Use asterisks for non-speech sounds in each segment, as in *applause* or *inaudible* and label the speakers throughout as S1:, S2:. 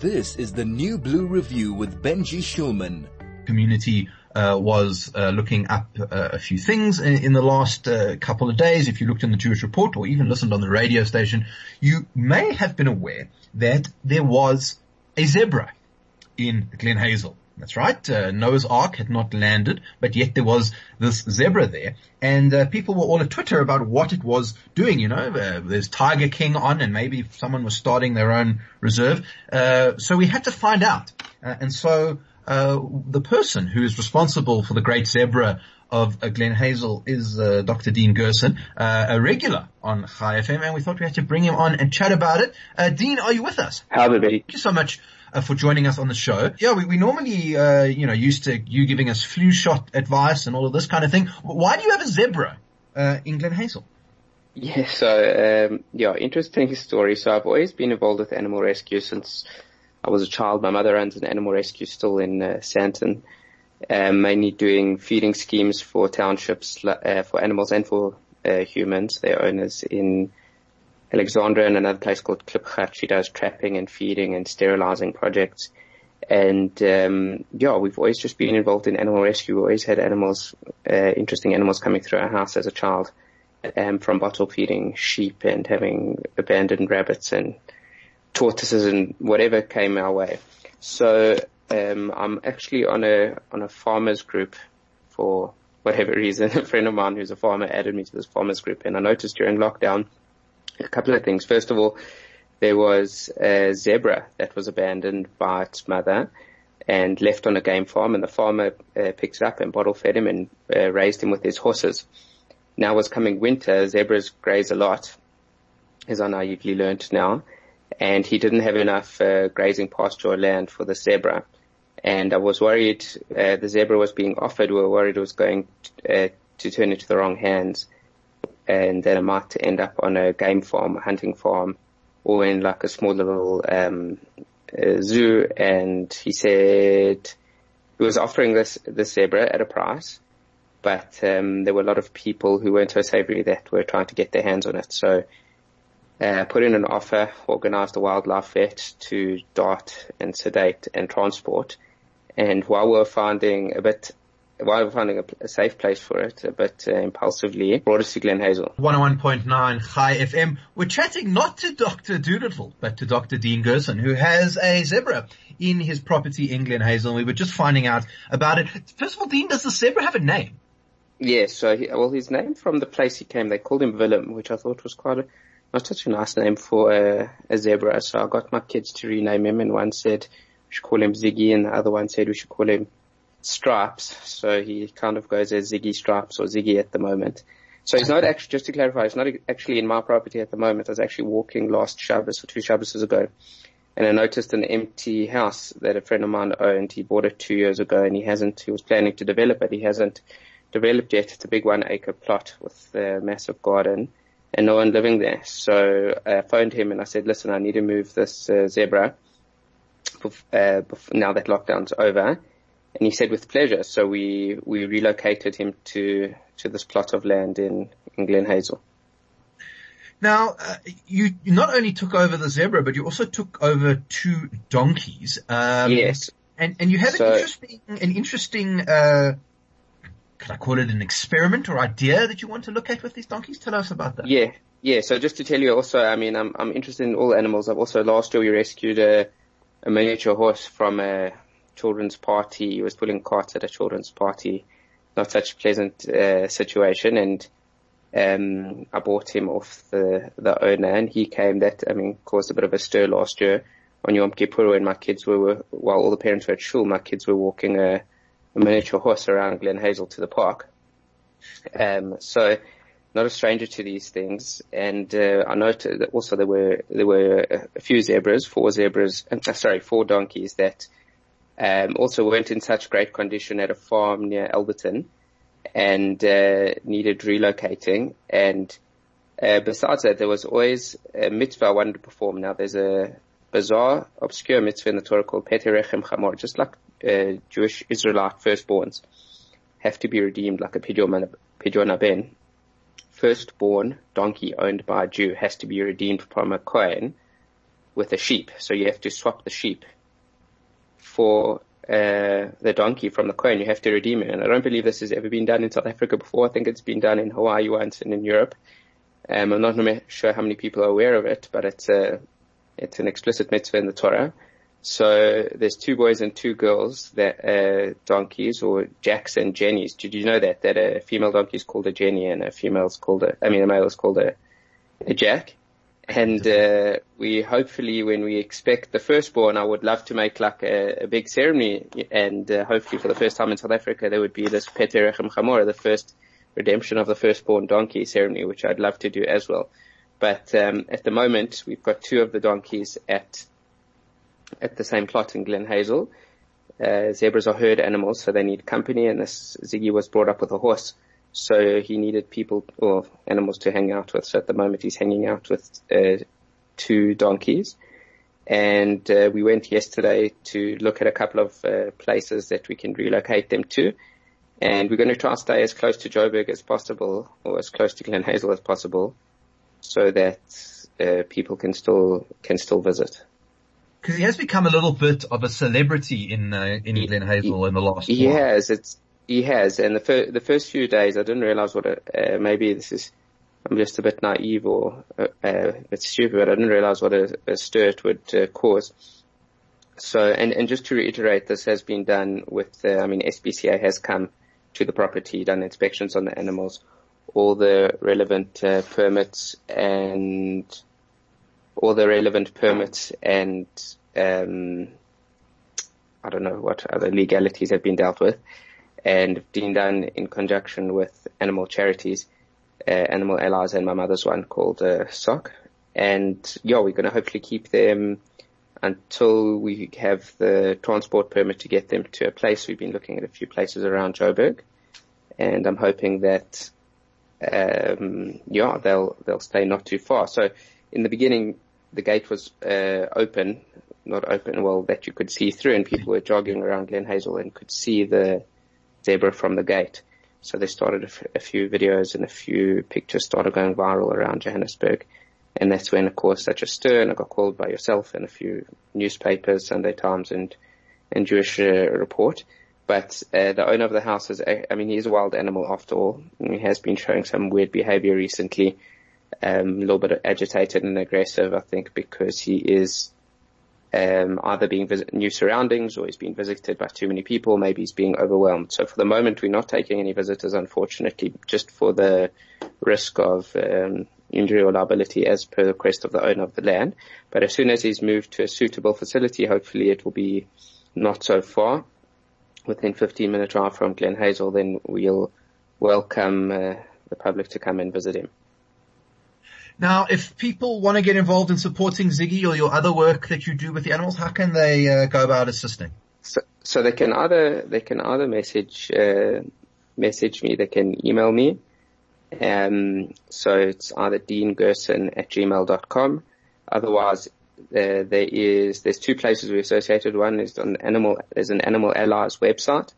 S1: This is the New Blue Review with Benji Shulman.
S2: Community uh, was uh, looking up uh, a few things in, in the last uh, couple of days. If you looked in the Jewish Report or even listened on the radio station, you may have been aware that there was a zebra in Glen Hazel. That's right. Uh, Noah's Ark had not landed, but yet there was this zebra there, and uh, people were all at Twitter about what it was doing. You know, uh, there's Tiger King on, and maybe someone was starting their own reserve. Uh, so we had to find out, uh, and so uh, the person who is responsible for the great zebra of Glen Hazel is Dr. Dean Gerson, a regular on Chai FM, and we thought we had to bring him on and chat about it. Dean, are you with us?
S3: Howdy,
S2: Thank you so much uh, for joining us on the show. Yeah, we, we normally, uh, you know, used to you giving us flu shot advice and all of this kind of thing. Why do you have a zebra, uh, in Glen Hazel?
S3: Yeah, so, um, yeah, interesting story. So I've always been involved with animal rescue since I was a child. My mother runs an animal rescue still in uh, Sandton, um, mainly doing feeding schemes for townships, uh, for animals and for uh, humans. Their owners in Alexandra and another place called Klipgat. She does trapping and feeding and sterilizing projects. And, um, yeah, we've always just been involved in animal rescue. We always had animals, uh, interesting animals coming through our house as a child, um, from bottle feeding sheep and having abandoned rabbits and tortoises and whatever came our way. So, um, I'm actually on a, on a farmers group for whatever reason. *laughs* A friend of mine who's a farmer added me to this farmers group and I noticed during lockdown, a couple of things. First of all, there was a zebra that was abandoned by its mother and left on a game farm and the farmer uh, picked it up and bottle fed him and uh, raised him with his horses. Now was coming winter, zebras graze a lot, as I naively learnt now, and he didn't have enough uh, grazing pasture or land for the zebra. And I was worried, uh, the zebra was being offered, we were worried it was going uh, to turn into the wrong hands and then I might end up on a game farm, a hunting farm, or in like a small little um, zoo. And he said he was offering this this zebra at a price, but um, there were a lot of people who weren't so savoury that were trying to get their hands on it. So uh, put in an offer, organised a wildlife vet to dart and sedate and transport. And while we were finding a bit while finding a, a, safe place for it, but uh, impulsively brought us to Glen Hazel.
S2: 101.9 Chai FM. We're chatting not to Dr. Doolittle, but to Dr. Dean Gerson, who has a zebra in his property in Glen Hazel. And we were just finding out about it. First of all, Dean, does the zebra have a name?
S3: Yes, so he, well, his name from the place he came, they called him Willem, which I thought was quite a, not such a nice name for a, a zebra. So I got my kids to rename him and one said we should call him Ziggy and the other one said we should call him Stripes, so he kind of goes as Ziggy Stripes or Ziggy at the moment. So he's not *laughs* actually, just to clarify, he's not actually in my property at the moment. I was actually walking last Shabbos or two Shabbases ago and I noticed an empty house that a friend of mine owned. He bought it two years ago and he hasn't, he was planning to develop it. He hasn't developed yet. It's a big one acre plot with a massive garden and no one living there. So I phoned him and I said, listen, I need to move this uh, zebra uh, now that lockdown's over and he said with pleasure. So we, we relocated him to, to this plot of land in, in Glen Hazel.
S2: Now, uh, you not only took over the zebra, but you also took over two donkeys.
S3: Um, yes.
S2: And, and you had so, an interesting, an interesting, uh, could I call it an experiment or idea that you want to look at with these donkeys? Tell us about that.
S3: Yeah. Yeah. So just to tell you also, I mean, I'm, I'm interested in all animals. I've also last year we rescued a, a miniature horse from a, children's party. He was pulling carts at a children's party. Not such a pleasant uh, situation. And um, I bought him off the the owner, and he came. That I mean caused a bit of a stir last year on Yom Kippur when my kids were while all the parents were at shul, my kids were walking a, a miniature horse around Glen Hazel to the park. Um, so not a stranger to these things. And uh, I noted that also there were there were a few zebras, four zebras, uh, sorry, four donkeys that um, also weren't in such great condition at a farm near Alberton and uh, needed relocating. And uh, besides that, there was always a mitzvah I wanted to perform. Now there's a bizarre, obscure mitzvah in the Torah called Peter Rechem Chamor, just like uh, Jewish Israelite firstborns have to be redeemed like a Pidyon Ben. Firstborn donkey owned by a Jew has to be redeemed from a Kohen with a sheep. So you have to swap the sheep for uh, the donkey from the Kohen. You have to redeem it. And I don't believe this has ever been done in South Africa before. I think it's been done in Hawaii once and in Europe. Um, I'm not sure how many people are aware of it, but it's a, it's an explicit mitzvah in the Torah. So there's two boys and two girls that uh, donkeys or jacks and jennies. Did you know that that a female donkey is called a jenny and a female is called a I mean a male is called a a jack? And uh, we hopefully, when we expect the firstborn, I would love to make like a, a big ceremony, and uh, hopefully for the first time in South Africa, there would be this Peter Rechem Chamora, the first redemption of the firstborn donkey ceremony, which I'd love to do as well. But um, at the moment, we've got two of the donkeys at at the same plot in Glen Hazel. Uh, zebras are herd animals, so they need company, and this Ziggy was brought up with a horse. So he needed people or animals to hang out with. So at the moment he's hanging out with uh, two donkeys. And uh, we went yesterday to look at a couple of uh, places that we can relocate them to. And we're going to try and stay as close to Joburg as possible or as close to Glen Hazel as possible so that uh, people can still, can still visit.
S2: Because he has become a little bit of a celebrity in uh, in he, Glen Hazel in the last.
S3: He while. has. It's he has, and the fir- the first few days I didn't realize what it, uh, maybe this is I'm just a bit naive or uh, uh a bit stupid, but I didn't realize what a, a stir it would uh, cause. So, and and just to reiterate, this has been done with. I mean, SPCA has come to the property, done inspections on the animals, all the relevant uh, permits and all the relevant permits and um, I don't know what other legalities have been dealt with and being done in conjunction with animal charities, uh, Animal Allies and my mother's one called uh, SOC. And yeah, we're going to hopefully keep them until we have the transport permit to get them to a place. We've been looking at a few places around Joburg, and I'm hoping that um, yeah they'll they'll stay not too far. So in the beginning, the gate was uh, open, not open well that you could see through, and people were jogging around Glen Hazel and could see the zebra from the gate. So they started a, f- a few videos and a few pictures started going viral around Johannesburg. And that's when, of course, such a stir, and I got called by yourself and a few newspapers, Sunday Times and, and Jewish uh, Report. But uh, the owner of the house is, I mean, he's a wild animal after all. he has been showing some weird behavior recently, um, a little bit agitated and aggressive, I think, because he is um, either being visit new surroundings or he's been visited by too many people. Maybe he's being overwhelmed. So for the moment, we're not taking any visitors, unfortunately, just for the risk of um, injury or liability as per the request of the owner of the land. But as soon as he's moved to a suitable facility, hopefully it will be not so far. Within 15 minute drive from Glen Hazel, then we'll welcome uh, the public to come and visit him.
S2: Now, if people want to get involved in supporting Ziggy or your other work that you do with the animals, how can they uh, go about assisting?
S3: So, so they can either they can either message uh, message me, they can email me. Um, so it's either deangerson at gmail.com. Otherwise, there is there's two places we're associated. One is on animal there's an Animal Allies website,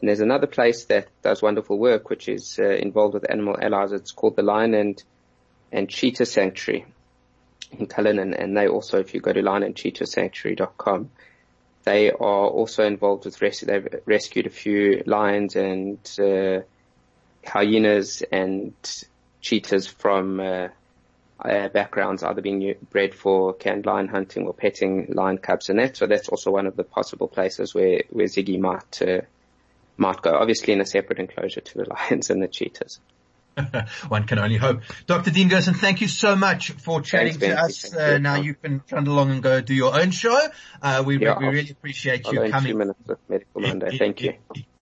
S3: and there's another place that does wonderful work, which is uh, involved with Animal Allies. It's called the Lion and and Cheetah Sanctuary in Cullinan. And they also, if you go to lionandcheetahsanctuary.com, they are also involved with rescue. They've rescued a few lions and uh, hyenas and cheetahs from uh, uh, backgrounds, either being bred for canned lion hunting or petting lion cubs and that. So that's also one of the possible places where, where Ziggy might, uh, might go, obviously in a separate enclosure to the *laughs* lions and the cheetahs. *laughs*
S2: One can only hope. Dr. Dean Gerson, thank you so much for chatting Thanks, to us. Uh, now you can run along and go do your own show. Uh, we, yeah, we really appreciate you coming.
S3: Minutes of Medical Monday. Thank you.